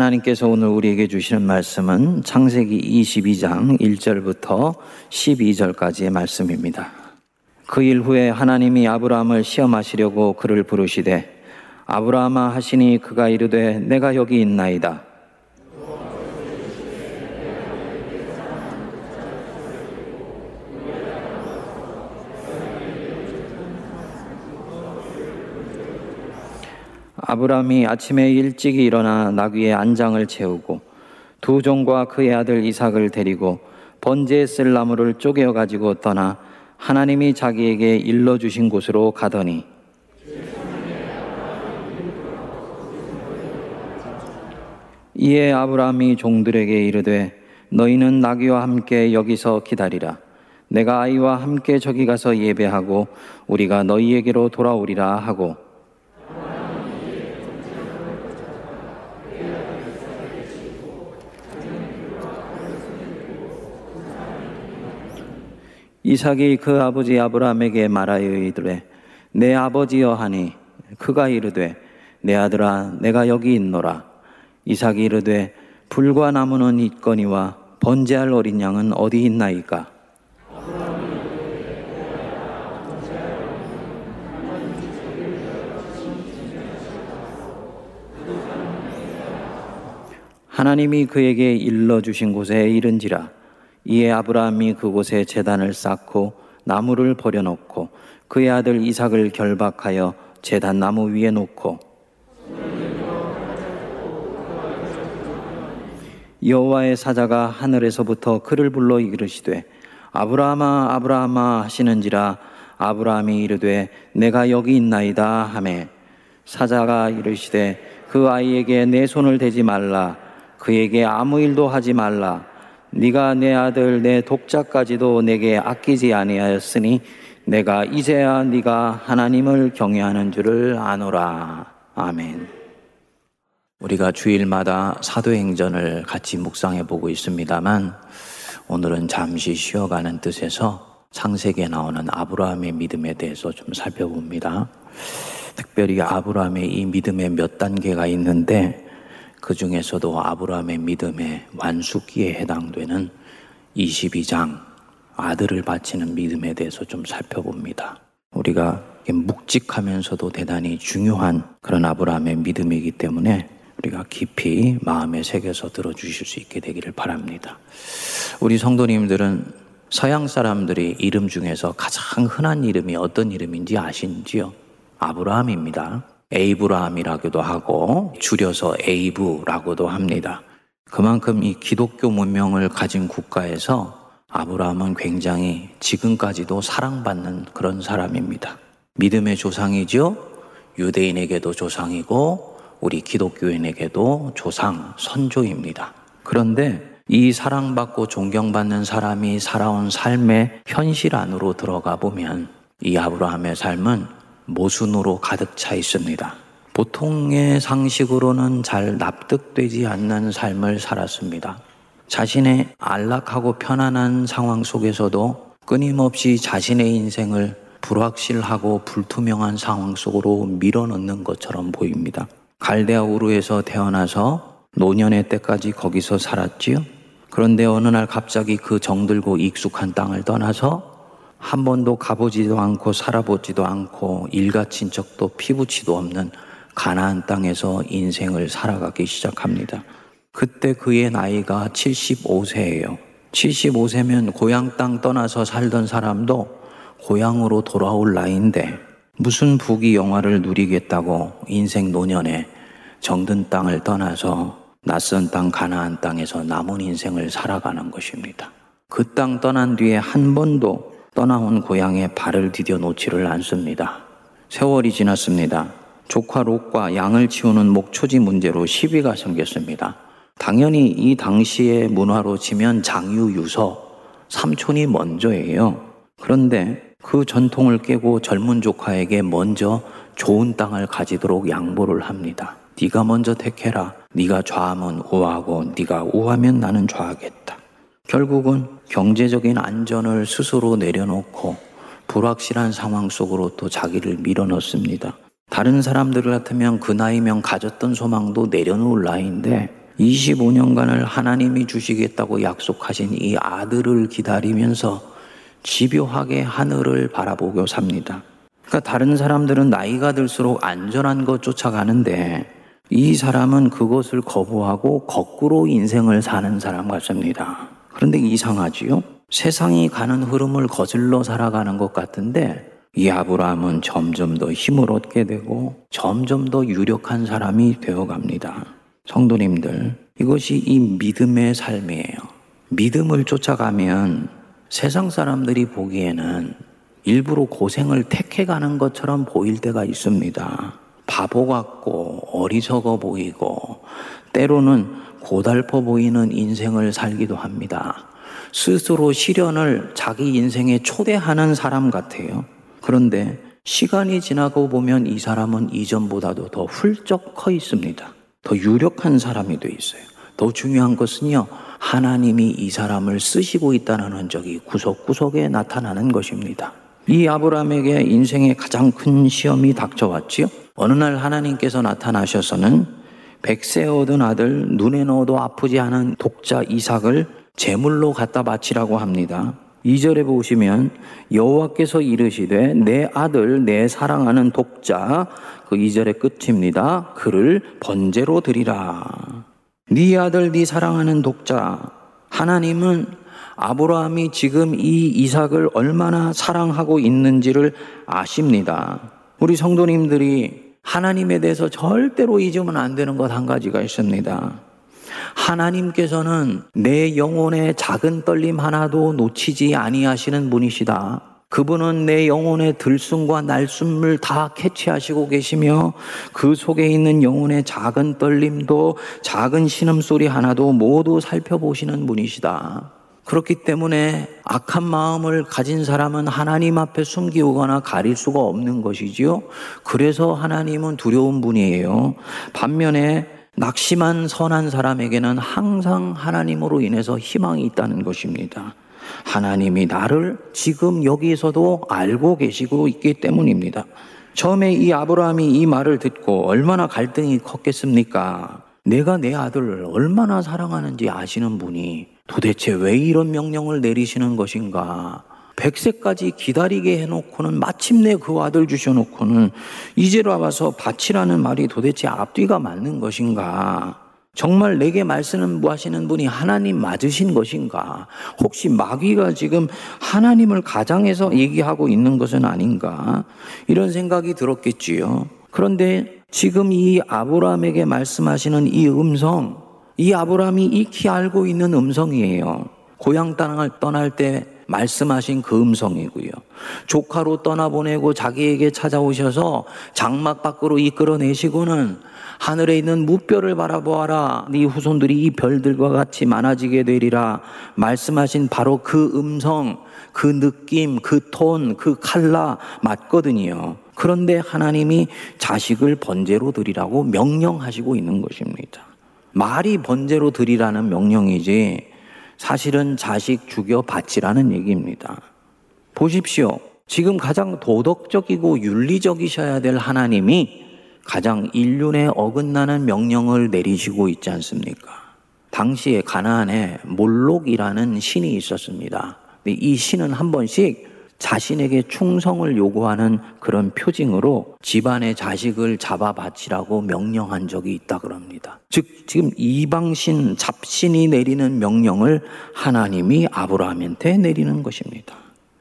하나님께서 오늘 우리에게 주시는 말씀은 창세기 22장 1절부터 12절까지의 말씀입니다. 그 일 후에 하나님이 아브라함을 시험하시려고 그를 부르시되 아브라함아 하시니 그가 이르되 내가 여기 있나이다. 아브라함이 아침에 일찍이 일어나 나귀의 안장을 채우고 두 종과 그의 아들 이삭을 데리고 번제에 쓸 나무를 쪼개어 가지고 떠나 하나님이 자기에게 일러 주신 곳으로 가더니 이에 아브라함이 종들에게 이르되 너희는 나귀와 함께 여기서 기다리라. 내가 아이와 함께 저기 가서 예배하고 우리가 너희에게로 돌아오리라 하고 이삭이 그 아버지 아브라함에게 말하여 이르되 내 아버지여 하니 그가 이르되 내 아들아 내가 여기 있노라. 이삭이 이르되 불과 나무는 있거니와 번제할 어린 양은 어디 있나이까? 하나님이 그에게 일러 주신 곳에 이른지라 이에 아브라함이 그곳에 제단을 쌓고 나무를 버려놓고 그의 아들 이삭을 결박하여 제단 나무 위에 놓고 여호와의 사자가 하늘에서부터 그를 불러 이르시되 아브라함아 아브라함아 하시는지라 아브라함이 이르되 내가 여기 있나이다 하매. 사자가 이르시되 그 아이에게 내 손을 대지 말라. 그에게 아무 일도 하지 말라 네가 내 아들 내 독자까지도 내게 아끼지 아니하였으니 내가 이제야 네가 하나님을 경외하는 줄을 아노라. 아멘. 우리가 주일마다 사도행전을 같이 묵상해 보고 있습니다만 오늘은 잠시 쉬어가는 뜻에서 창세기에 나오는 아브라함의 믿음에 대해서 좀 살펴봅니다. 특별히 아브라함의 이 믿음의 몇 단계가 있는데 그 중에서도 아브라함의 믿음의 완숙기에 해당되는 22장 아들을 바치는 믿음에 대해서 좀 살펴봅니다. 우리가 묵직하면서도 대단히 중요한 그런 아브라함의 믿음이기 때문에 우리가 깊이 마음에 새겨서 들어주실 수 있게 되기를 바랍니다. 우리 성도님들은 서양 사람들이 이름 중에서 가장 흔한 이름이 어떤 이름인지 아시지요? 아브라함입니다. 에이브라함이라고도 하고 줄여서 에이브라고도 합니다. 그만큼 이 기독교 문명을 가진 국가에서 아브라함은 굉장히 지금까지도 사랑받는 그런 사람입니다. 믿음의 조상이죠. 유대인에게도 조상이고 우리 기독교인에게도 조상, 선조입니다. 그런데 이 사랑받고 존경받는 사람이 살아온 삶의 현실 안으로 들어가 보면 이 아브라함의 삶은 모순으로 가득 차 있습니다. 보통의 상식으로는 잘 납득되지 않는 삶을 살았습니다. 자신의 안락하고 편안한 상황 속에서도 끊임없이 자신의 인생을 불확실하고 불투명한 상황 속으로 밀어넣는 것처럼 보입니다. 갈대아 우르에서 태어나서 노년의 때까지 거기서 살았지요. 그런데 어느 날 갑자기 그 정들고 익숙한 땅을 떠나서 한 번도 가보지도 않고 살아보지도 않고 일가친 적도 피부치도 없는 가나안 땅에서 인생을 살아가기 시작합니다. 그때 그의 나이가 75세예요. 75세면 고향 땅 떠나서 살던 사람도 고향으로 돌아올 나이인데 무슨 부귀 영화를 누리겠다고 인생 노년에 정든 땅을 떠나서 낯선 땅 가나안 땅에서 남은 인생을 살아가는 것입니다. 그 땅 떠난 뒤에 한 번도 떠나온 고향에 발을 디뎌 놓지를 않습니다. 세월이 지났습니다. 조카 롯과 양을 치우는 목초지 문제로 시비가 생겼습니다. 당연히 이 당시의 문화로 치면 장유 유서 삼촌이 먼저예요. 그런데 그 전통을 깨고 젊은 조카에게 먼저 좋은 땅을 가지도록 양보를 합니다. 네가 먼저 택해라. 네가 좌하면 우하고 네가 우하면 나는 좌하겠다. 결국은 경제적인 안전을 스스로 내려놓고 불확실한 상황 속으로 또 자기를 밀어넣습니다. 다른 사람들 같으면 그 나이면 가졌던 소망도 내려놓을 나이인데 25년간을 하나님이 주시겠다고 약속하신 이 아들을 기다리면서 집요하게 하늘을 바라보고 삽니다. 그러니까 다른 사람들은 나이가 들수록 안전한 것 쫓아가는데 이 사람은 그것을 거부하고 거꾸로 인생을 사는 사람 같습니다. 그런데 이상하지요? 세상이 가는 흐름을 거슬러 살아가는 것 같은데 이 아브라함은 점점 더 힘을 얻게 되고 점점 더 유력한 사람이 되어 갑니다. 성도님들, 이것이 이 믿음의 삶이에요. 믿음을 쫓아가면 세상 사람들이 보기에는 일부러 고생을 택해가는 것처럼 보일 때가 있습니다. 바보 같고 어리석어 보이고 때로는 고달퍼 보이는 인생을 살기도 합니다. 스스로 시련을 자기 인생에 초대하는 사람 같아요. 그런데 시간이 지나고 보면 이 사람은 이전보다도 더 훌쩍 커 있습니다. 더 유력한 사람이 돼 있어요. 더 중요한 것은요, 하나님이 이 사람을 쓰시고 있다는 흔적이 구석구석에 나타나는 것입니다. 이 아브라함에게 인생의 가장 큰 시험이 닥쳐왔지요. 어느 날 하나님께서 나타나셔서는 백세 얻은 아들 눈에 넣어도 아프지 않은 독자 이삭을 제물로 갖다 바치라고 합니다. 2절에 보시면 여호와께서 이르시되 내 아들 내 사랑하는 독자 그 2절의 끝입니다. 그를 번제로 드리라. 네 아들 네 사랑하는 독자 하나님은 아브라함이 지금 이 이삭을 얼마나 사랑하고 있는지를 아십니다. 우리 성도님들이 하나님에 대해서 절대로 잊으면 안 되는 것 한 가지가 있습니다. 하나님께서는 내 영혼의 작은 떨림 하나도 놓치지 아니하시는 분이시다. 그분은 내 영혼의 들숨과 날숨을 다 캐치하시고 계시며 그 속에 있는 영혼의 작은 떨림도 작은 신음소리 하나도 모두 살펴보시는 분이시다. 그렇기 때문에 악한 마음을 가진 사람은 하나님 앞에 숨기거나 가릴 수가 없는 것이지요. 그래서 하나님은 두려운 분이에요. 반면에 낙심한 선한 사람에게는 항상 하나님으로 인해서 희망이 있다는 것입니다. 하나님이 나를 지금 여기에서도 알고 계시고 있기 때문입니다. 처음에 이 아브라함이 이 말을 듣고 얼마나 갈등이 컸겠습니까? 내가 내 아들을 얼마나 사랑하는지 아시는 분이 도대체 왜 이런 명령을 내리시는 것인가? 백세까지 기다리게 해놓고는 마침내 그 아들 주셔놓고는 이제로 와서 바치라는 말이 도대체 앞뒤가 맞는 것인가? 정말 내게 말씀을 하시는 분이 하나님 맞으신 것인가? 혹시 마귀가 지금 하나님을 가장해서 얘기하고 있는 것은 아닌가? 이런 생각이 들었겠지요. 그런데 지금 이 아브라함에게 말씀하시는 이 음성, 이 아브라함이 익히 알고 있는 음성이에요. 고향 땅을 떠날 때 말씀하신 그 음성이고요. 조카로 떠나보내고 자기에게 찾아오셔서 장막 밖으로 이끌어내시고는 하늘에 있는 무별을 바라보아라. 네 후손들이 이 별들과 같이 많아지게 되리라. 말씀하신 바로 그 음성, 그 느낌, 그 톤, 그 칼라 맞거든요. 그런데 하나님이 자식을 번제로 드리라고 명령하시고 있는 것입니다. 말이 번제로 드리라는 명령이지 사실은 자식 죽여 바치라는 얘기입니다. 보십시오. 지금 가장 도덕적이고 윤리적이셔야 될 하나님이 가장 인륜에 어긋나는 명령을 내리시고 있지 않습니까? 당시에 가나안에 몰록이라는 신이 있었습니다. 이 신은 한 번씩 자신에게 충성을 요구하는 그런 표징으로 집안의 자식을 잡아 바치라고 명령한 적이 있다 그럽니다. 즉 지금 이방신 잡신이 내리는 명령을 하나님이 아브라함한테 내리는 것입니다.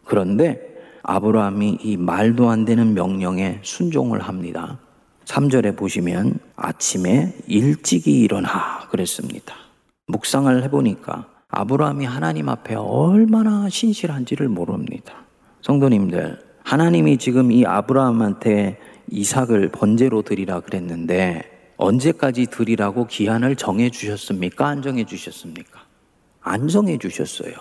그런데 아브라함이 이 말도 안 되는 명령에 순종을 합니다. 3절에 보시면 아침에 일찍이 일어나 그랬습니다. 묵상을 해보니까 아브라함이 하나님 앞에 얼마나 신실한지를 모릅니다. 성도님들, 하나님이 지금 이 아브라함한테 이삭을 번제로 드리라 그랬는데 언제까지 드리라고 기한을 정해 주셨습니까? 안 정해 주셨습니까? 안 정해 주셨어요.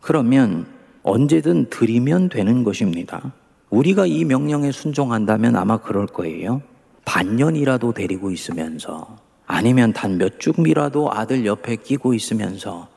그러면 언제든 드리면 되는 것입니다. 우리가 이 명령에 순종한다면 아마 그럴 거예요. 반년이라도 데리고 있으면서 아니면 단 몇 줌이라도 아들 옆에 끼고 있으면서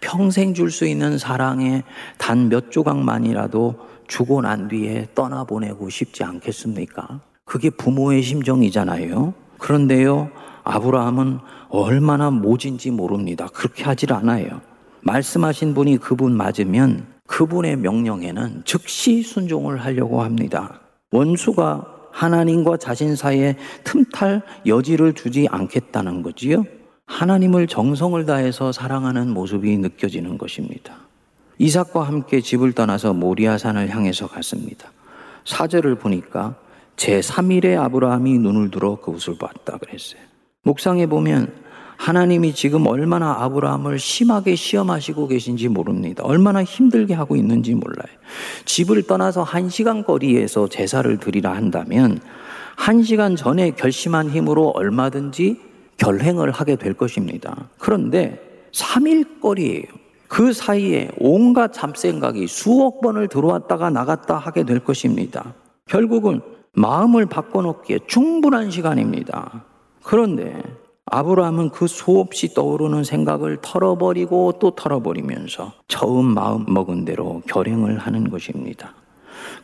평생 줄 수 있는 사랑에 단 몇 조각만이라도 주고 난 뒤에 떠나보내고 싶지 않겠습니까? 그게 부모의 심정이잖아요. 그런데요, 아브라함은 얼마나 모진지 모릅니다. 그렇게 하질 않아요. 말씀하신 분이 그분 맞으면 그분의 명령에는 즉시 순종을 하려고 합니다. 원수가 하나님과 자신 사이에 틈탈 여지를 주지 않겠다는 거지요. 하나님을 정성을 다해서 사랑하는 모습이 느껴지는 것입니다. 이삭과 함께 집을 떠나서 모리아산을 향해서 갔습니다. 사절을 보니까 제3일에 아브라함이 눈을 들어 그곳을 봤다 그랬어요. 묵상해 보면 하나님이 지금 얼마나 아브라함을 심하게 시험하시고 계신지 모릅니다. 얼마나 힘들게 하고 있는지 몰라요. 집을 떠나서 한 시간 거리에서 제사를 드리라 한다면 한 시간 전에 결심한 힘으로 얼마든지 결행을 하게 될 것입니다. 그런데 3일 거리예요. 그 사이에 온갖 잡생각이 수억 번을 들어왔다가 나갔다 하게 될 것입니다. 결국은 마음을 바꿔놓기에 충분한 시간입니다. 그런데 아브라함은 그 수없이 떠오르는 생각을 털어버리고 또 털어버리면서 처음 마음 먹은 대로 결행을 하는 것입니다.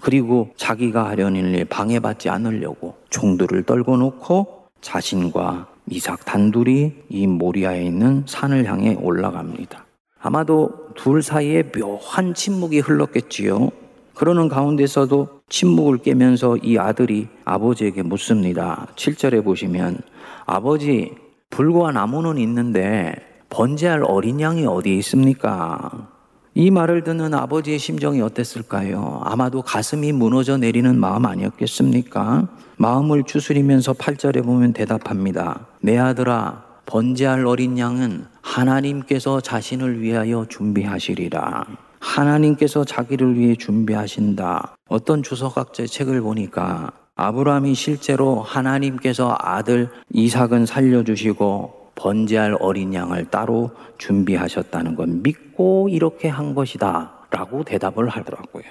그리고 자기가 하려는 일 방해받지 않으려고 종들을 떨궈 놓고 자신과 이삭 단둘이 이 모리아에 있는 산을 향해 올라갑니다. 아마도 둘 사이에 묘한 침묵이 흘렀겠지요. 그러는 가운데서도 침묵을 깨면서 이 아들이 아버지에게 묻습니다. 7절에 보시면 아버지 불과 나무는 있는데 번제할 어린 양이 어디 있습니까? 이 말을 듣는 아버지의 심정이 어땠을까요? 아마도 가슴이 무너져 내리는 마음 아니었겠습니까? 마음을 추스리면서 8절에 보면 대답합니다. 내 아들아, 번제할 어린 양은 하나님께서 자신을 위하여 준비하시리라. 하나님께서 자기를 위해 준비하신다. 어떤 주석학자의 책을 보니까 아브라함이 실제로 하나님께서 아들 이삭은 살려주시고 번제할 어린 양을 따로 준비하셨다는 건 믿고 이렇게 한 것이다. 라고 대답을 하더라고요.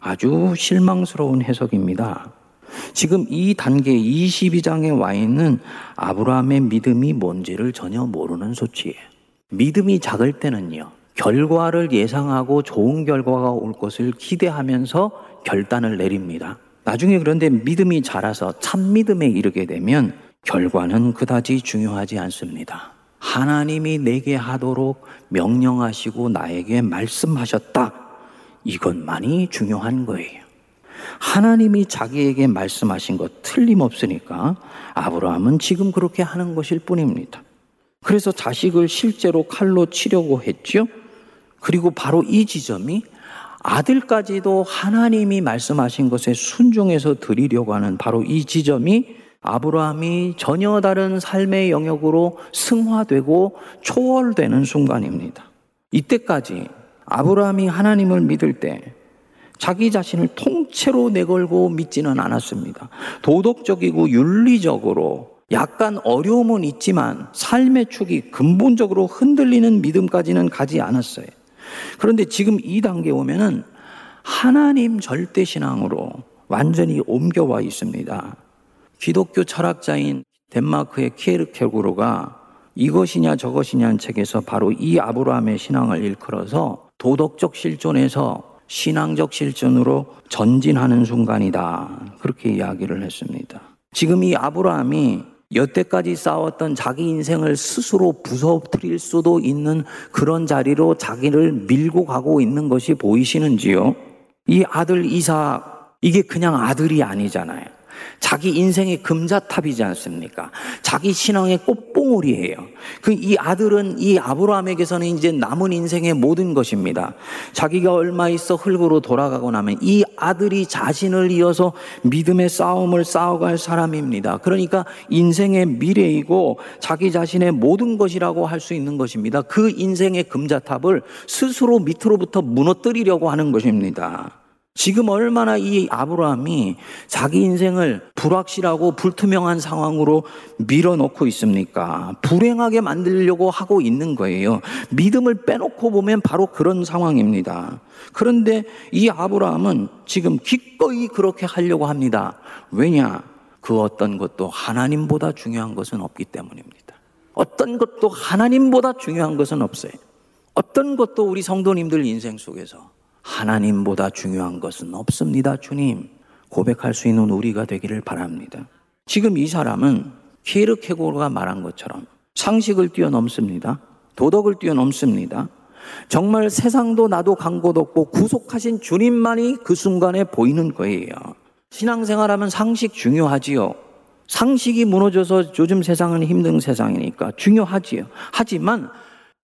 아주 실망스러운 해석입니다. 지금 이 단계 22장에 와 있는 아브라함의 믿음이 뭔지를 전혀 모르는 소치예요. 믿음이 작을 때는요, 결과를 예상하고 좋은 결과가 올 것을 기대하면서 결단을 내립니다. 나중에 그런데 믿음이 자라서 참 믿음에 이르게 되면 결과는 그다지 중요하지 않습니다. 하나님이 내게 하도록 명령하시고 나에게 말씀하셨다. 이것만이 중요한 거예요. 하나님이 자기에게 말씀하신 것 틀림없으니까 아브라함은 지금 그렇게 하는 것일 뿐입니다. 그래서 자식을 실제로 칼로 치려고 했죠. 그리고 바로 이 지점이 아들까지도 하나님이 말씀하신 것에 순종해서 드리려고 하는 바로 이 지점이 아브라함이 전혀 다른 삶의 영역으로 승화되고 초월되는 순간입니다. 이때까지 아브라함이 하나님을 믿을 때 자기 자신을 통째로 내걸고 믿지는 않았습니다. 도덕적이고 윤리적으로 약간 어려움은 있지만 삶의 축이 근본적으로 흔들리는 믿음까지는 가지 않았어요. 그런데 지금 이 단계 오면은 하나님 절대 신앙으로 완전히 옮겨와 있습니다. 기독교 철학자인 덴마크의 키에르케고르가 이것이냐 저것이냐는 책에서 바로 이 아브라함의 신앙을 일컬어서 도덕적 실존에서 신앙적 실존으로 전진하는 순간이다. 그렇게 이야기를 했습니다. 지금 이 아브라함이 여태까지 싸웠던 자기 인생을 스스로 부서뜨릴 수도 있는 그런 자리로 자기를 밀고 가고 있는 것이 보이시는지요? 이 아들 이삭, 이게 그냥 아들이 아니잖아요. 자기 인생의 금자탑이지 않습니까? 자기 신앙의 꽃봉오리예요. 그 이 아들은 이 아브라함에게서는 이제 남은 인생의 모든 것입니다. 자기가 얼마 있어 흙으로 돌아가고 나면 이 아들이 자신을 이어서 믿음의 싸움을 싸워갈 사람입니다. 그러니까 인생의 미래이고 자기 자신의 모든 것이라고 할 수 있는 것입니다. 그 인생의 금자탑을 스스로 밑으로부터 무너뜨리려고 하는 것입니다. 지금 얼마나 이 아브라함이 자기 인생을 불확실하고 불투명한 상황으로 밀어놓고 있습니까? 불행하게 만들려고 하고 있는 거예요. 믿음을 빼놓고 보면 바로 그런 상황입니다. 그런데 이 아브라함은 지금 기꺼이 그렇게 하려고 합니다. 왜냐? 그 어떤 것도 하나님보다 중요한 것은 없기 때문입니다. 어떤 것도 하나님보다 중요한 것은 없어요. 어떤 것도 우리 성도님들 인생 속에서 하나님보다 중요한 것은 없습니다, 주님. 고백할 수 있는 우리가 되기를 바랍니다. 지금 이 사람은 키르케고르가 말한 것처럼 상식을 뛰어넘습니다. 도덕을 뛰어넘습니다. 정말 세상도 나도 간 곳 없고 구속하신 주님만이 그 순간에 보이는 거예요. 신앙생활하면 상식 중요하지요. 상식이 무너져서 요즘 세상은 힘든 세상이니까 중요하지요. 하지만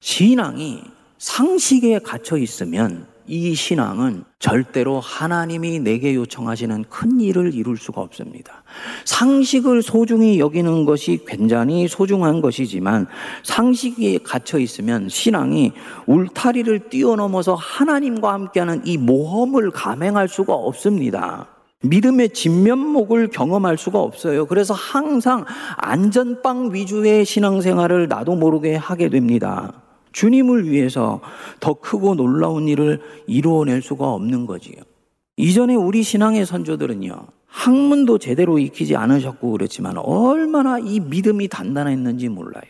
신앙이 상식에 갇혀 있으면 이 신앙은 절대로 하나님이 내게 요청하시는 큰 일을 이룰 수가 없습니다. 상식을 소중히 여기는 것이 굉장히 소중한 것이지만 상식에 갇혀 있으면 신앙이 울타리를 뛰어넘어서 하나님과 함께하는 이 모험을 감행할 수가 없습니다. 믿음의 진면목을 경험할 수가 없어요. 그래서 항상 안전빵 위주의 신앙생활을 나도 모르게 하게 됩니다. 주님을 위해서 더 크고 놀라운 일을 이루어낼 수가 없는 거지요. 이전에 우리 신앙의 선조들은요, 학문도 제대로 익히지 않으셨고 그랬지만 얼마나 이 믿음이 단단했는지 몰라요.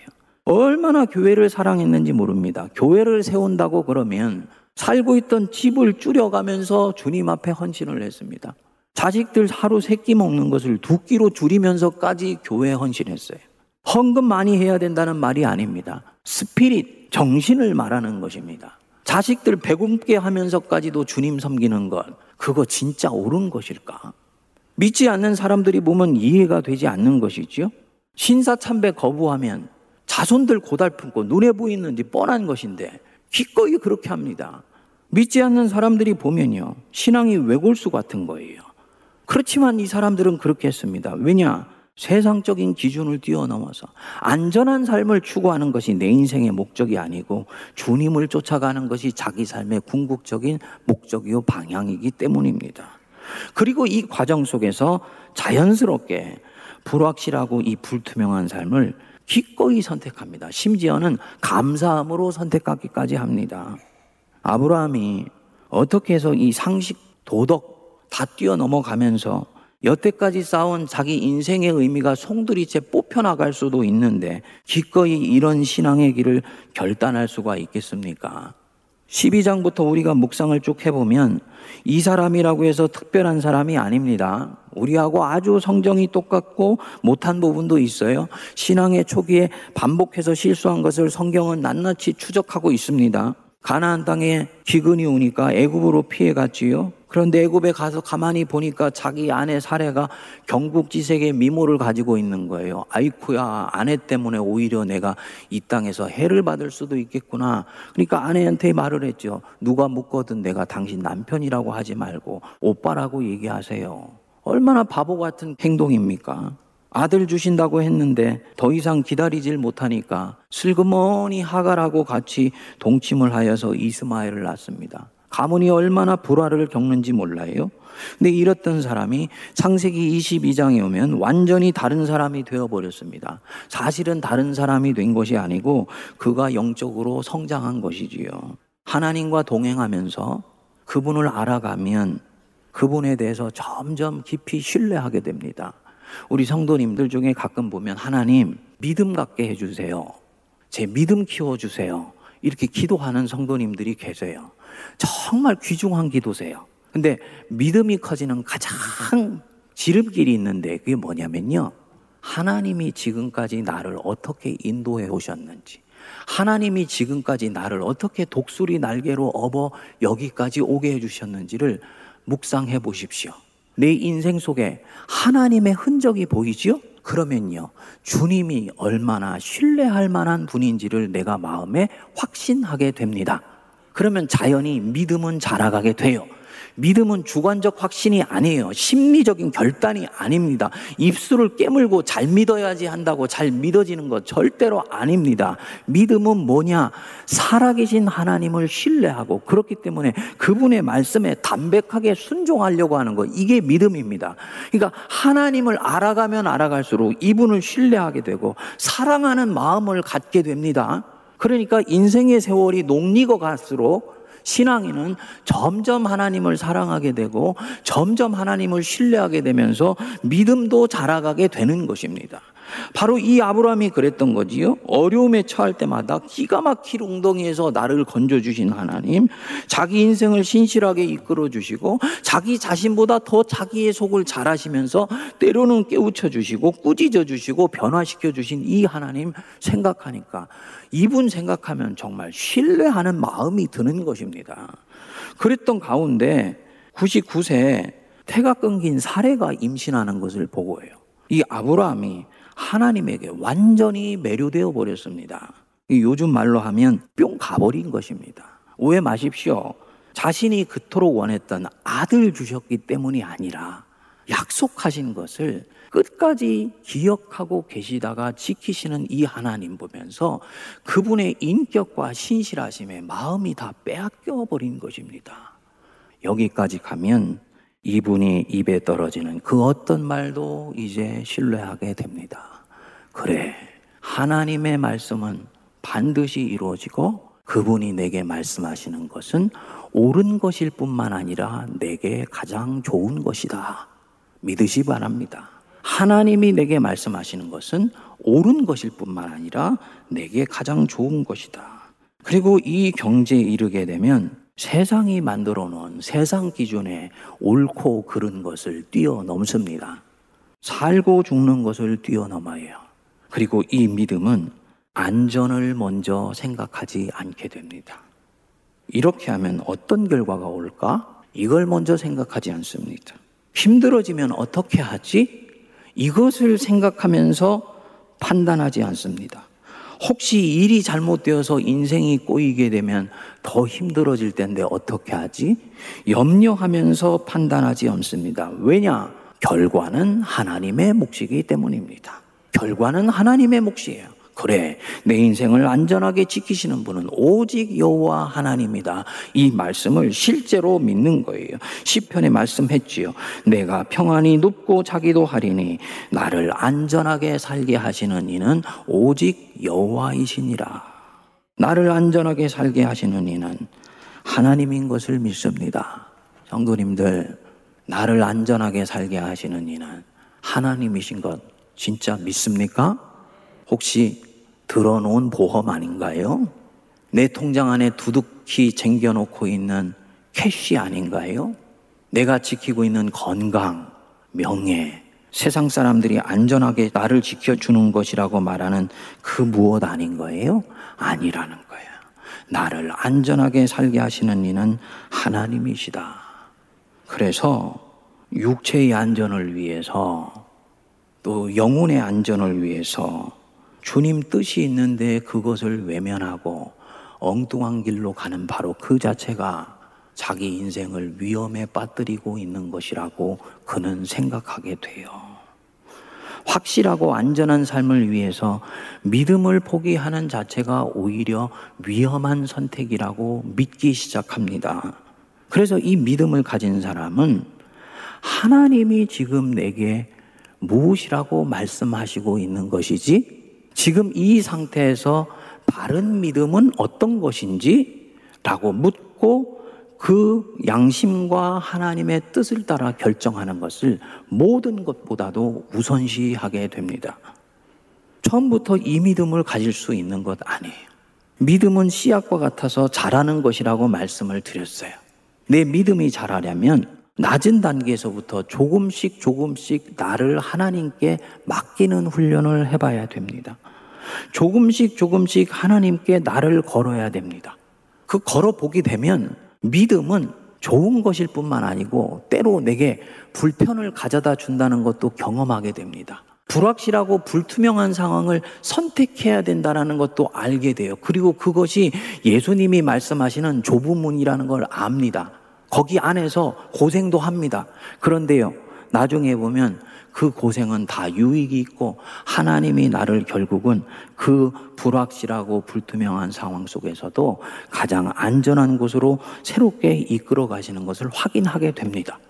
얼마나 교회를 사랑했는지 모릅니다. 교회를 세운다고 그러면 살고 있던 집을 줄여가면서 주님 앞에 헌신을 했습니다. 자식들 하루 세 끼 먹는 것을 두 끼로 줄이면서까지 교회에 헌신했어요. 헌금 많이 해야 된다는 말이 아닙니다. 스피릿, 정신을 말하는 것입니다. 자식들 배굶게 하면서까지도 주님 섬기는 것, 그거 진짜 옳은 것일까? 믿지 않는 사람들이 보면 이해가 되지 않는 것이지요. 신사 참배 거부하면 자손들 고달픈고 눈에 보이는지 뻔한 것인데 기꺼이 그렇게 합니다. 믿지 않는 사람들이 보면요. 신앙이 외골수 같은 거예요. 그렇지만 이 사람들은 그렇게 했습니다. 왜냐? 세상적인 기준을 뛰어넘어서 안전한 삶을 추구하는 것이 내 인생의 목적이 아니고 주님을 쫓아가는 것이 자기 삶의 궁극적인 목적이요 방향이기 때문입니다. 그리고 이 과정 속에서 자연스럽게 불확실하고 이 불투명한 삶을 기꺼이 선택합니다. 심지어는 감사함으로 선택하기까지 합니다. 아브라함이 어떻게 해서 이 상식, 도덕 다 뛰어넘어가면서 여태까지 쌓은 자기 인생의 의미가 송두리째 뽑혀나갈 수도 있는데 기꺼이 이런 신앙의 길을 결단할 수가 있겠습니까? 12장부터 우리가 묵상을 쭉 해보면 이 사람이라고 해서 특별한 사람이 아닙니다. 우리하고 아주 성정이 똑같고 못한 부분도 있어요. 신앙의 초기에 반복해서 실수한 것을 성경은 낱낱이 추적하고 있습니다. 가나안 땅에 기근이 오니까 애굽으로 피해 갔지요. 그런데 애굽에 가서 가만히 보니까 자기 아내 사례가 경국지색의 미모를 가지고 있는 거예요. 아이쿠야, 아내 때문에 오히려 내가 이 땅에서 해를 받을 수도 있겠구나. 그러니까 아내한테 말을 했죠. 누가 묻거든 내가 당신 남편이라고 하지 말고 오빠라고 얘기하세요. 얼마나 바보 같은 행동입니까? 아들 주신다고 했는데 더 이상 기다리질 못하니까 슬그머니 하갈하고 같이 동침을 하여서 이스마엘을 낳습니다. 가문이 얼마나 불화를 겪는지 몰라요. 근데 이랬던 사람이 창세기 22장에 오면 완전히 다른 사람이 되어버렸습니다. 사실은 다른 사람이 된 것이 아니고 그가 영적으로 성장한 것이지요. 하나님과 동행하면서 그분을 알아가면 그분에 대해서 점점 깊이 신뢰하게 됩니다. 우리 성도님들 중에 가끔 보면 하나님 믿음 갖게 해주세요. 제 믿음 키워주세요. 이렇게 기도하는 성도님들이 계세요. 정말 귀중한 기도세요. 근데 믿음이 커지는 가장 지름길이 있는데 그게 뭐냐면요. 하나님이 지금까지 나를 어떻게 인도해 오셨는지, 하나님이 지금까지 나를 어떻게 독수리 날개로 업어 여기까지 오게 해주셨는지를 묵상해 보십시오. 내 인생 속에 하나님의 흔적이 보이지요? 그러면요, 주님이 얼마나 신뢰할 만한 분인지를 내가 마음에 확신하게 됩니다. 그러면 자연히 믿음은 자라가게 돼요. 믿음은 주관적 확신이 아니에요. 심리적인 결단이 아닙니다. 입술을 깨물고 잘 믿어야지 한다고 잘 믿어지는 것 절대로 아닙니다. 믿음은 뭐냐? 살아계신 하나님을 신뢰하고 그렇기 때문에 그분의 말씀에 담백하게 순종하려고 하는 것. 이게 믿음입니다. 그러니까 하나님을 알아가면 알아갈수록 이분을 신뢰하게 되고 사랑하는 마음을 갖게 됩니다. 그러니까 인생의 세월이 녹리고 갈수록 신앙인은 점점 하나님을 사랑하게 되고 점점 하나님을 신뢰하게 되면서 믿음도 자라가게 되는 것입니다. 바로 이 아브라함이 그랬던 거지요. 어려움에 처할 때마다 기가 막힐 웅덩이에서 나를 건져주신 하나님, 자기 인생을 신실하게 이끌어 주시고, 자기 자신보다 더 자기의 속을 잘 아시면서 때로는 깨우쳐 주시고, 꾸짖어 주시고, 변화시켜 주신 이 하나님 생각하니까, 이분 생각하면 정말 신뢰하는 마음이 드는 것입니다. 그랬던 가운데 99세 태가 끊긴 사례가 임신하는 것을 보고해요. 이 아브라함이 하나님에게 완전히 매료되어 버렸습니다. 요즘 말로 하면 뿅 가버린 것입니다. 오해 마십시오. 자신이 그토록 원했던 아들 주셨기 때문이 아니라 약속하신 것을 끝까지 기억하고 계시다가 지키시는 이 하나님 보면서 그분의 인격과 신실하심에 마음이 다 빼앗겨 버린 것입니다. 여기까지 가면 이분이 입에 떨어지는 그 어떤 말도 이제 신뢰하게 됩니다. 그래. 하나님의 말씀은 반드시 이루어지고 그분이 내게 말씀하시는 것은 옳은 것일 뿐만 아니라 내게 가장 좋은 것이다. 믿으시 바랍니다. 하나님이 내게 말씀하시는 것은 옳은 것일 뿐만 아니라 내게 가장 좋은 것이다. 그리고 이 경제에 이르게 되면 세상이 만들어 놓은 세상 기준에 옳고 그른 것을 뛰어넘습니다. 살고 죽는 것을 뛰어넘어요. 그리고 이 믿음은 안전을 먼저 생각하지 않게 됩니다. 이렇게 하면 어떤 결과가 올까? 이걸 먼저 생각하지 않습니다. 힘들어지면 어떻게 하지? 이것을 생각하면서 판단하지 않습니다. 혹시 일이 잘못되어서 인생이 꼬이게 되면 더 힘들어질 텐데 어떻게 하지? 염려하면서 판단하지 않습니다. 왜냐? 결과는 하나님의 몫이기 때문입니다. 결과는 하나님의 몫이에요. 그래, 내 인생을 안전하게 지키시는 분은 오직 여호와 하나님이다. 이 말씀을 실제로 믿는 거예요. 시편에 말씀했지요. 내가 평안히 눕고 자기도 하리니 나를 안전하게 살게 하시는 이는 오직 여호와이시니라. 나를 안전하게 살게 하시는 이는 하나님인 것을 믿습니다. 성도님들, 나를 안전하게 살게 하시는 이는 하나님이신 것 진짜 믿습니까? 혹시 들어놓은 보험 아닌가요? 내 통장 안에 두둑히 쟁겨놓고 있는 캐시 아닌가요? 내가 지키고 있는 건강, 명예, 세상 사람들이 안전하게 나를 지켜주는 것이라고 말하는 그 무엇 아닌 거예요? 아니라는 거예요. 나를 안전하게 살게 하시는 이는 하나님이시다. 그래서 육체의 안전을 위해서 또 영혼의 안전을 위해서 주님 뜻이 있는데 그것을 외면하고 엉뚱한 길로 가는 바로 그 자체가 자기 인생을 위험에 빠뜨리고 있는 것이라고 그는 생각하게 돼요. 확실하고 안전한 삶을 위해서 믿음을 포기하는 자체가 오히려 위험한 선택이라고 믿기 시작합니다. 그래서 이 믿음을 가진 사람은 하나님이 지금 내게 무엇이라고 말씀하시고 있는 것이지? 지금 이 상태에서 바른 믿음은 어떤 것인지? 라고 묻고 그 양심과 하나님의 뜻을 따라 결정하는 것을 모든 것보다도 우선시하게 됩니다. 처음부터 이 믿음을 가질 수 있는 것 아니에요. 믿음은 씨앗과 같아서 자라는 것이라고 말씀을 드렸어요. 내 믿음이 자라려면 낮은 단계에서부터 조금씩 조금씩 나를 하나님께 맡기는 훈련을 해봐야 됩니다. 조금씩 조금씩 하나님께 나를 걸어야 됩니다. 그 걸어보게 되면 믿음은 좋은 것일 뿐만 아니고 때로 내게 불편을 가져다 준다는 것도 경험하게 됩니다. 불확실하고 불투명한 상황을 선택해야 된다는 것도 알게 돼요. 그리고 그것이 예수님이 말씀하시는 좁은 문이라는 걸 압니다. 거기 안에서 고생도 합니다. 그런데요, 나중에 보면 그 고생은 다 유익이 있고 하나님이 나를 결국은 그 불확실하고 불투명한 상황 속에서도 가장 안전한 곳으로 새롭게 이끌어 가시는 것을 확인하게 됩니다.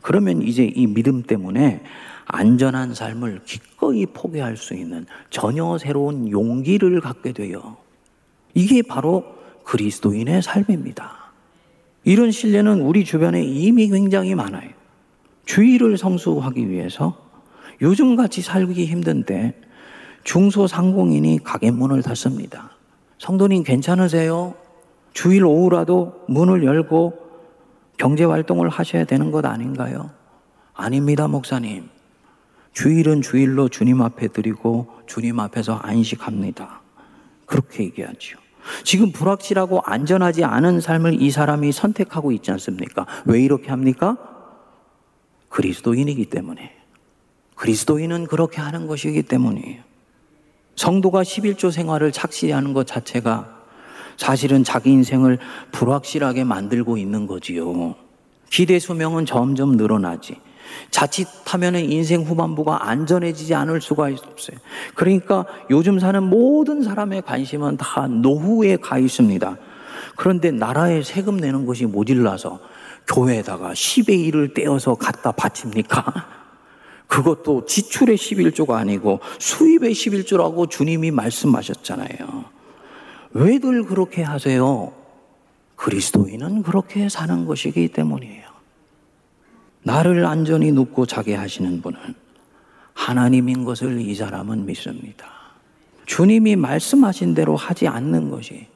그러면 이제 이 믿음 때문에 안전한 삶을 기꺼이 포기할 수 있는 전혀 새로운 용기를 갖게 돼요. 이게 바로 그리스도인의 삶입니다. 이런 신뢰는 우리 주변에 이미 굉장히 많아요. 주의를 성수하기 위해서 요즘 같이 살기 힘든데 중소상공인이 가게 문을 닫습니다. 성도님 괜찮으세요? 주일 오후라도 문을 열고 경제 활동을 하셔야 되는 것 아닌가요? 아닙니다, 목사님. 주일은 주일로 주님 앞에 드리고 주님 앞에서 안식합니다. 그렇게 얘기하죠. 지금 불확실하고 안전하지 않은 삶을 이 사람이 선택하고 있지 않습니까? 왜 이렇게 합니까? 그리스도인이기 때문에. 그리스도인은 그렇게 하는 것이기 때문이에요. 성도가 11조 생활을 착시하는 것 자체가 사실은 자기 인생을 불확실하게 만들고 있는 거지요. 기대 수명은 점점 늘어나지. 자칫하면 인생 후반부가 안전해지지 않을 수가 없어요. 그러니까 요즘 사는 모든 사람의 관심은 다 노후에 가 있습니다. 그런데 나라에 세금 내는 것이 모질라서 교회에다가 10의 1을 떼어서 갖다 바칩니까? 그것도 지출의 11조가 아니고 수입의 11조라고 주님이 말씀하셨잖아요. 왜들 그렇게 하세요? 그리스도인은 그렇게 사는 것이기 때문이에요. 나를 안전히 눕고 자게 하시는 분은 하나님인 것을 이 사람은 믿습니다. 주님이 말씀하신 대로 하지 않는 것이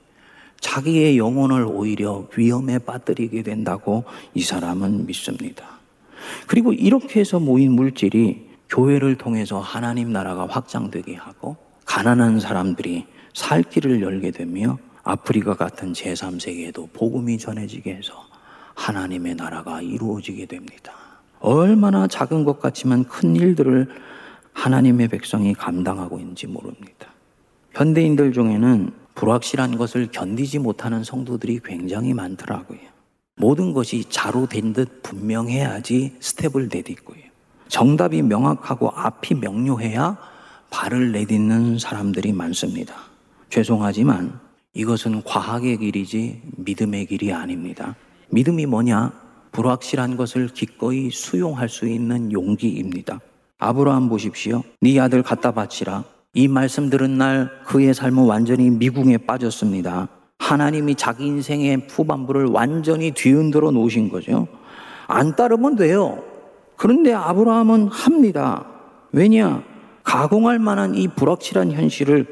자기의 영혼을 오히려 위험에 빠뜨리게 된다고 이 사람은 믿습니다. 그리고 이렇게 해서 모인 물질이 교회를 통해서 하나님 나라가 확장되게 하고 가난한 사람들이 살 길을 열게 되며 아프리카 같은 제3세계에도 복음이 전해지게 해서 하나님의 나라가 이루어지게 됩니다. 얼마나 작은 것 같지만 큰 일들을 하나님의 백성이 감당하고 있는지 모릅니다. 현대인들 중에는 불확실한 것을 견디지 못하는 성도들이 굉장히 많더라고요. 모든 것이 자로 된 듯 분명해야지 스텝을 내딛고요. 정답이 명확하고 앞이 명료해야 발을 내딛는 사람들이 많습니다. 죄송하지만 이것은 과학의 길이지 믿음의 길이 아닙니다. 믿음이 뭐냐? 불확실한 것을 기꺼이 수용할 수 있는 용기입니다. 아브라함 보십시오. 네 아들 갖다 바치라. 이 말씀 들은 날 그의 삶은 완전히 미궁에 빠졌습니다. 하나님이 자기 인생의 후반부를 완전히 뒤흔들어 놓으신 거죠. 안 따르면 돼요. 그런데 아브라함은 합니다. 왜냐? 가공할 만한 이 불확실한 현실을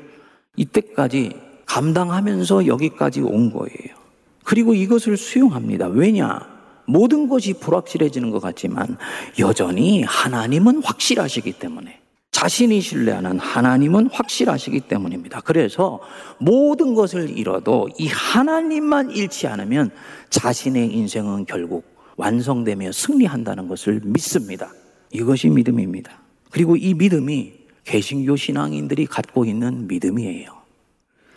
이때까지 감당하면서 여기까지 온 거예요. 그리고 이것을 수용합니다. 왜냐? 모든 것이 불확실해지는 것 같지만 여전히 하나님은 확실하시기 때문에 자신이 신뢰하는 하나님은 확실하시기 때문입니다. 그래서 모든 것을 잃어도 이 하나님만 잃지 않으면 자신의 인생은 결국 완성되며 승리한다는 것을 믿습니다. 이것이 믿음입니다. 그리고 이 믿음이 개신교 신앙인들이 갖고 있는 믿음이에요.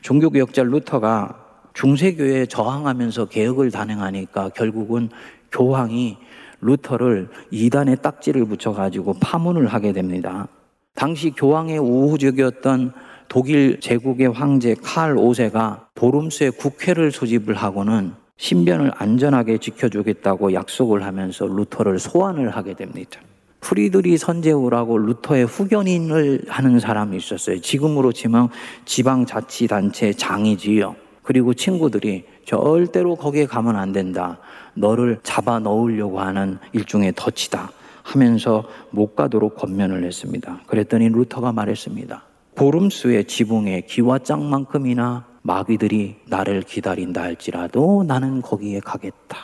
종교개혁자 루터가 중세교회에 저항하면서 개혁을 단행하니까 결국은 교황이 루터를 이단의 딱지를 붙여가지고 파문을 하게 됩니다. 당시 교황의 우호적이었던 독일 제국의 황제 칼 5세가 보름스에 국회를 소집을 하고는 신변을 안전하게 지켜주겠다고 약속을 하면서 루터를 소환을 하게 됩니다. 프리드리히 선제후라고 루터의 후견인을 하는 사람이 있었어요. 지금으로 치면 지방자치단체 장이지요. 그리고 친구들이 절대로 거기에 가면 안 된다. 너를 잡아 넣으려고 하는 일종의 덫이다. 하면서 못 가도록 권면을 했습니다. 그랬더니 루터가 말했습니다. 보름스의 지붕에 기왓장만큼이나 마귀들이 나를 기다린다 할지라도 나는 거기에 가겠다.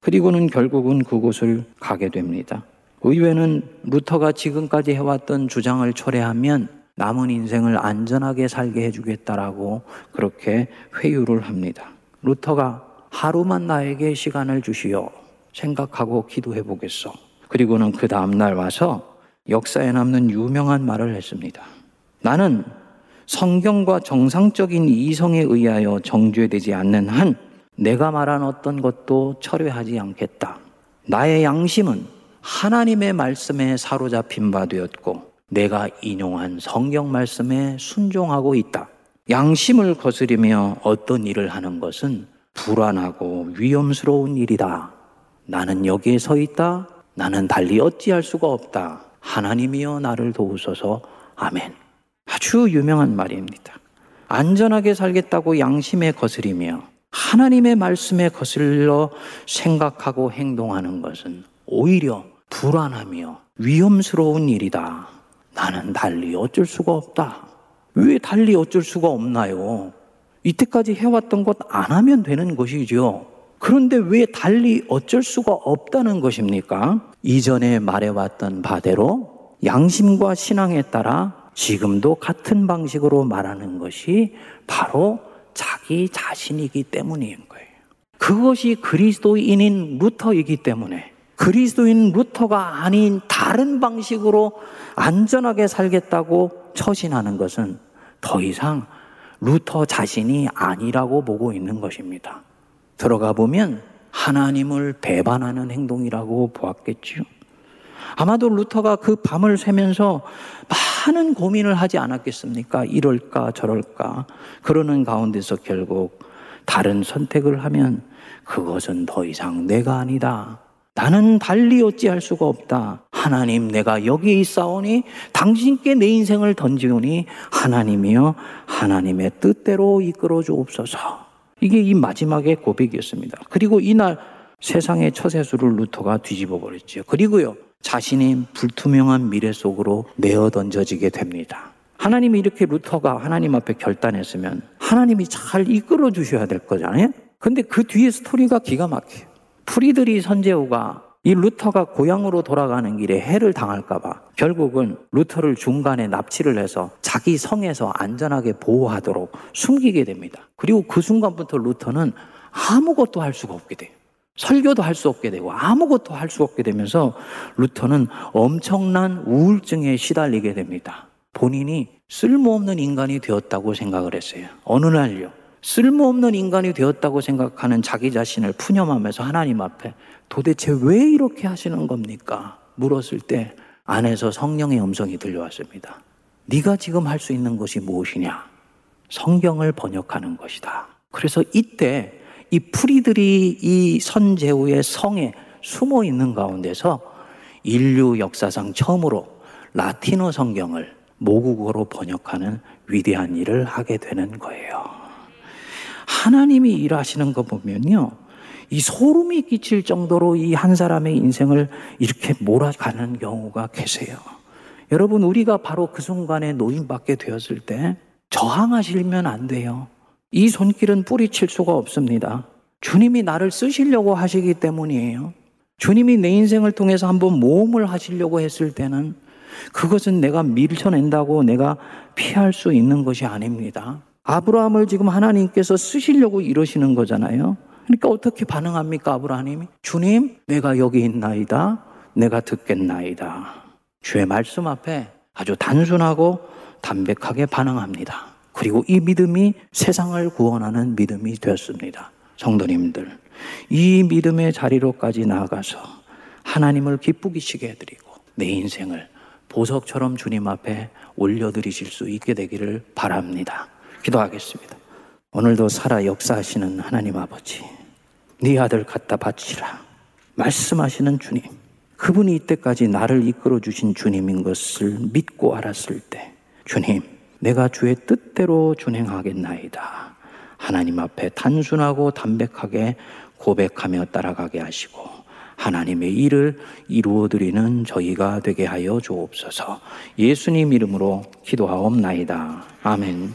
그리고는 결국은 그곳을 가게 됩니다. 의회는 루터가 지금까지 해왔던 주장을 철회하면 남은 인생을 안전하게 살게 해주겠다라고 그렇게 회유를 합니다. 루터가 하루만 나에게 시간을 주시오. 생각하고 기도해 보겠소. 그리고는 그 다음날 와서 역사에 남는 유명한 말을 했습니다. 나는 성경과 정상적인 이성에 의하여 정죄되지 않는 한 내가 말한 어떤 것도 철회하지 않겠다. 나의 양심은 하나님의 말씀에 사로잡힌 바 되었고 내가 인용한 성경 말씀에 순종하고 있다. 양심을 거스리며 어떤 일을 하는 것은 불안하고 위험스러운 일이다. 나는 여기에 서 있다. 나는 달리 어찌할 수가 없다. 하나님이여 나를 도우소서. 아멘. 아주 유명한 말입니다. 안전하게 살겠다고 양심에 거스리며 하나님의 말씀에 거슬러 생각하고 행동하는 것은 오히려 불안하며 위험스러운 일이다. 나는 달리 어쩔 수가 없다. 왜 달리 어쩔 수가 없나요? 이때까지 해왔던 것 안 하면 되는 것이죠. 그런데 왜 달리 어쩔 수가 없다는 것입니까? 이전에 말해왔던 바대로 양심과 신앙에 따라 지금도 같은 방식으로 말하는 것이 바로 자기 자신이기 때문인 거예요. 그것이 그리스도인인 루터이기 때문에 그리스도인 루터가 아닌 다른 방식으로 안전하게 살겠다고 처신하는 것은 더 이상 루터 자신이 아니라고 보고 있는 것입니다. 들어가 보면 하나님을 배반하는 행동이라고 보았겠지요. 아마도 루터가 그 밤을 새면서 많은 고민을 하지 않았겠습니까? 이럴까 저럴까 그러는 가운데서 결국 다른 선택을 하면 그것은 더 이상 내가 아니다. 나는 달리 어찌할 수가 없다. 하나님, 내가 여기 있사오니 당신께 내 인생을 던지오니 하나님이여 하나님의 뜻대로 이끌어 주옵소서. 이게 이 마지막의 고백이었습니다. 그리고 이날 세상의 처세수를 루터가 뒤집어 버렸죠. 그리고요, 자신이 불투명한 미래 속으로 내어 던져지게 됩니다. 하나님이 이렇게 루터가 하나님 앞에 결단했으면 하나님이 잘 이끌어 주셔야 될 거잖아요. 근데 그 뒤에 스토리가 기가 막혀요. 프리드리히 선제후가 이 루터가 고향으로 돌아가는 길에 해를 당할까봐 결국은 루터를 중간에 납치를 해서 자기 성에서 안전하게 보호하도록 숨기게 됩니다. 그리고 그 순간부터 루터는 아무것도 할 수가 없게 돼요. 설교도 할 수 없게 되고 아무것도 할 수 없게 되면서 루터는 엄청난 우울증에 시달리게 됩니다. 본인이 쓸모없는 인간이 되었다고 생각을 했어요. 어느 날요. 쓸모없는 인간이 되었다고 생각하는 자기 자신을 푸념하면서 하나님 앞에 도대체 왜 이렇게 하시는 겁니까? 물었을 때 안에서 성령의 음성이 들려왔습니다. 네가 지금 할 수 있는 것이 무엇이냐? 성경을 번역하는 것이다. 그래서 이때 이 프리들이 이 선제후의 성에 숨어 있는 가운데서 인류 역사상 처음으로 라틴어 성경을 모국어로 번역하는 위대한 일을 하게 되는 거예요. 하나님이 일하시는 거 보면요. 이 소름이 끼칠 정도로 이 한 사람의 인생을 이렇게 몰아가는 경우가 계세요. 여러분, 우리가 바로 그 순간에 노인받게 되었을 때 저항하시면 안 돼요. 이 손길은 뿌리칠 수가 없습니다. 주님이 나를 쓰시려고 하시기 때문이에요. 주님이 내 인생을 통해서 한번 모험을 하시려고 했을 때는 그것은 내가 밀쳐낸다고 내가 피할 수 있는 것이 아닙니다. 아브라함을 지금 하나님께서 쓰시려고 이러시는 거잖아요. 그러니까 어떻게 반응합니까, 아브라함이? 주님, 내가 여기 있나이다. 내가 듣겠나이다. 주의 말씀 앞에 아주 단순하고 담백하게 반응합니다. 그리고 이 믿음이 세상을 구원하는 믿음이 되었습니다. 성도님들, 이 믿음의 자리로까지 나아가서 하나님을 기쁘게 해드리고 내 인생을 보석처럼 주님 앞에 올려드리실 수 있게 되기를 바랍니다. 기도하겠습니다. 오늘도 살아 역사하시는 하나님 아버지, 네 아들 갖다 바치라. 말씀하시는 주님, 그분이 이때까지 나를 이끌어 주신 주님인 것을 믿고 알았을 때, 주님, 내가 주의 뜻대로 준행하겠나이다. 하나님 앞에 단순하고 담백하게 고백하며 따라가게 하시고, 하나님의 일을 이루어 드리는 저희가 되게 하여 주옵소서. 예수님 이름으로 기도하옵나이다. 아멘.